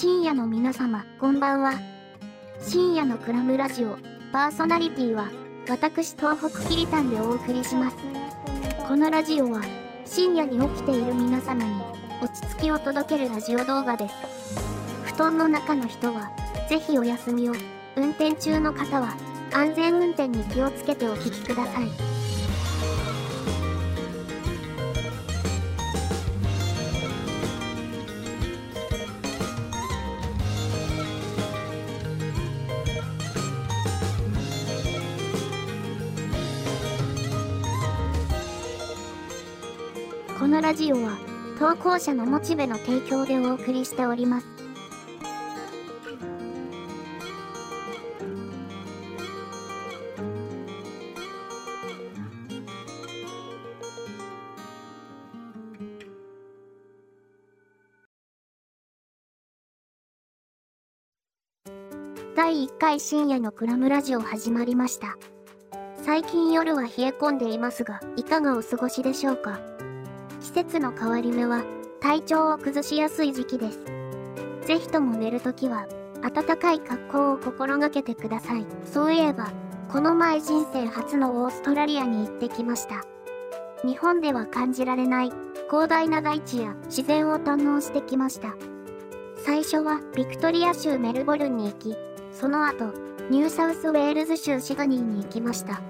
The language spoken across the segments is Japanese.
深夜の皆様、こんばんは。深夜のクラムラジオ、パーソナリティは、私東北キリタンでお送りします。このラジオは、深夜に起きている皆様に、落ち着きを届けるラジオ動画です。布団の中の人は、ぜひお休みを、運転中の方は、安全運転に気をつけてお聞きください。のラジオは、投稿者のモチベの提供でお送りしております。第1回深夜のクラムラジオ始まりました。最近夜は冷え込んでいますが、いかがお過ごしでしょうか？季節の変わり目は、体調を崩しやすい時期です。ぜひとも寝るときは、暖かい格好を心がけてください。そういえば、この前人生初のオーストラリアに行ってきました。日本では感じられない広大な大地や自然を堪能してきました。最初はビクトリア州メルボルンに行き、その後、ニューサウスウェールズ州シドニーに行きました。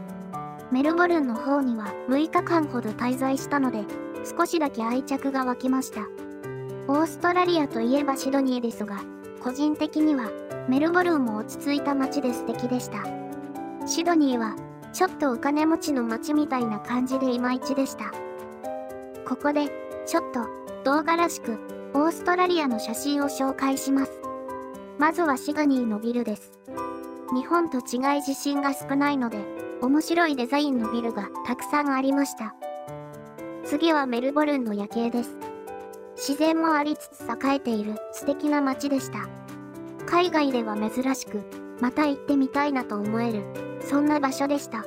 メルボルンの方には6日間ほど滞在したので、少しだけ愛着が湧きました。オーストラリアといえばシドニーですが、個人的にはメルボルンも落ち着いた街で素敵でした。シドニーはちょっとお金持ちの街みたいな感じでいまいちでした。ここでちょっと動画らしくオーストラリアの写真を紹介します。まずはシドニーのビルです。日本と違い地震が少ないので、面白いデザインのビルがたくさんありました。次はメルボルンの夜景です。自然もありつつ栄えている素敵な街でした。海外では珍しく、また行ってみたいなと思える、そんな場所でした。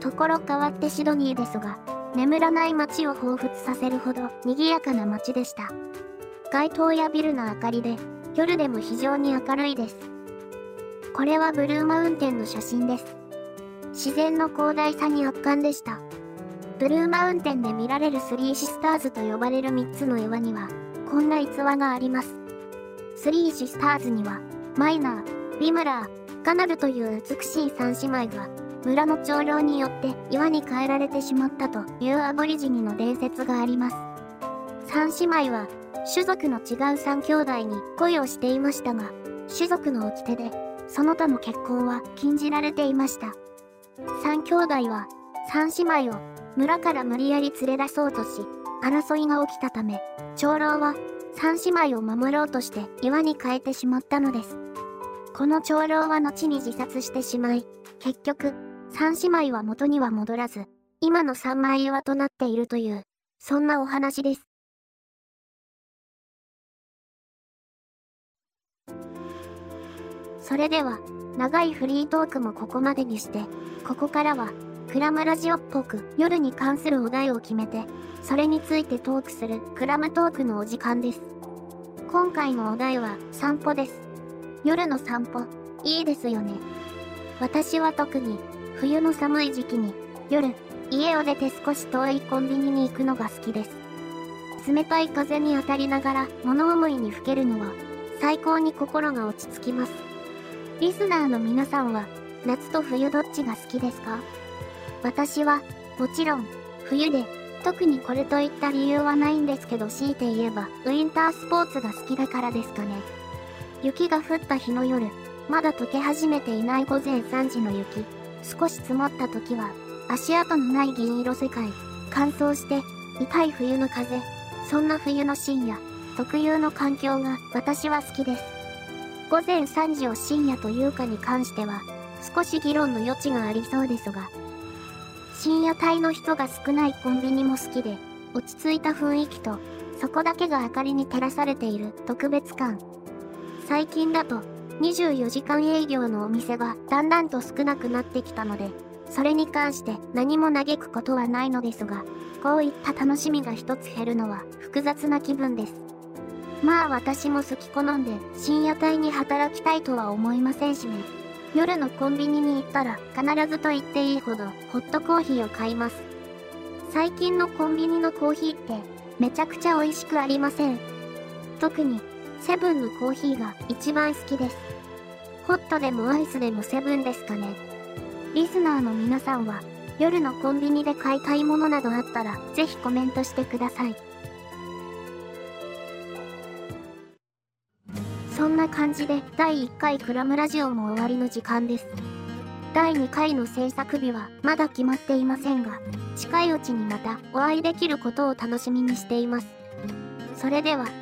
ところ変わってシドニーですが、眠らない街を彷彿させるほど賑やかな街でした。街灯やビルの明かりで、夜でも非常に明るいです。これはブルーマウンテンの写真です。自然の広大さに圧巻でした。ブルーマウンテンで見られるスリーシスターズと呼ばれる3つの岩には、こんな逸話があります。スリーシスターズには、マイナー、ビムラー、カナルという美しい三姉妹が、村の長老によって岩に変えられてしまったというアボリジニの伝説があります。三姉妹は、種族の違う三兄弟に恋をしていましたが、種族の掟で、その他の結婚は禁じられていました。三兄弟は、三姉妹を村から無理やり連れ出そうとし、争いが起きたため、長老は三姉妹を守ろうとして岩に変えてしまったのです。この長老は後に自殺してしまい、結局、三姉妹は元には戻らず、今の三枚岩となっているという、そんなお話です。それでは、長いフリートークもここまでにして、ここからは、クラムラジオっぽく夜に関するお題を決めて、それについてトークするクラムトークのお時間です。今回のお題は散歩です。夜の散歩、いいですよね。私は特に、冬の寒い時期に、夜、家を出て少し遠いコンビニに行くのが好きです。冷たい風に当たりながら物思いにふけるのは、最高に心が落ち着きます。リスナーの皆さんは、夏と冬どっちが好きですか？私は、もちろん、冬で、特にこれといった理由はないんですけど強いて言えば、ウィンタースポーツが好きだからですかね。雪が降った日の夜、まだ溶け始めていない午前3時の雪、少し積もった時は、足跡のない銀色世界、乾燥して、痛い冬の風、そんな冬の深夜、特有の環境が私は好きです。午前3時を深夜というかに関しては、少し議論の余地がありそうですが、深夜帯の人が少ないコンビニも好きで、落ち着いた雰囲気と、そこだけが明かりに照らされている特別感。最近だと、24時間営業のお店がだんだんと少なくなってきたので、それに関して何も嘆くことはないのですが、こういった楽しみが一つ減るのは複雑な気分です。まあ私も好き好んで深夜帯に働きたいとは思いませんしね。夜のコンビニに行ったら必ずと言っていいほどホットコーヒーを買います。最近のコンビニのコーヒーってめちゃくちゃ美味しくありません。特にセブンのコーヒーが一番好きです。ホットでもアイスでもセブンですかね。リスナーの皆さんは夜のコンビニで買いたいものなどあったらぜひコメントしてください。そんな感じで第1回クラムラジオも終わりの時間です。第2回の制作日はまだ決まっていませんが、近いうちにまたお会いできることを楽しみにしています。それでは。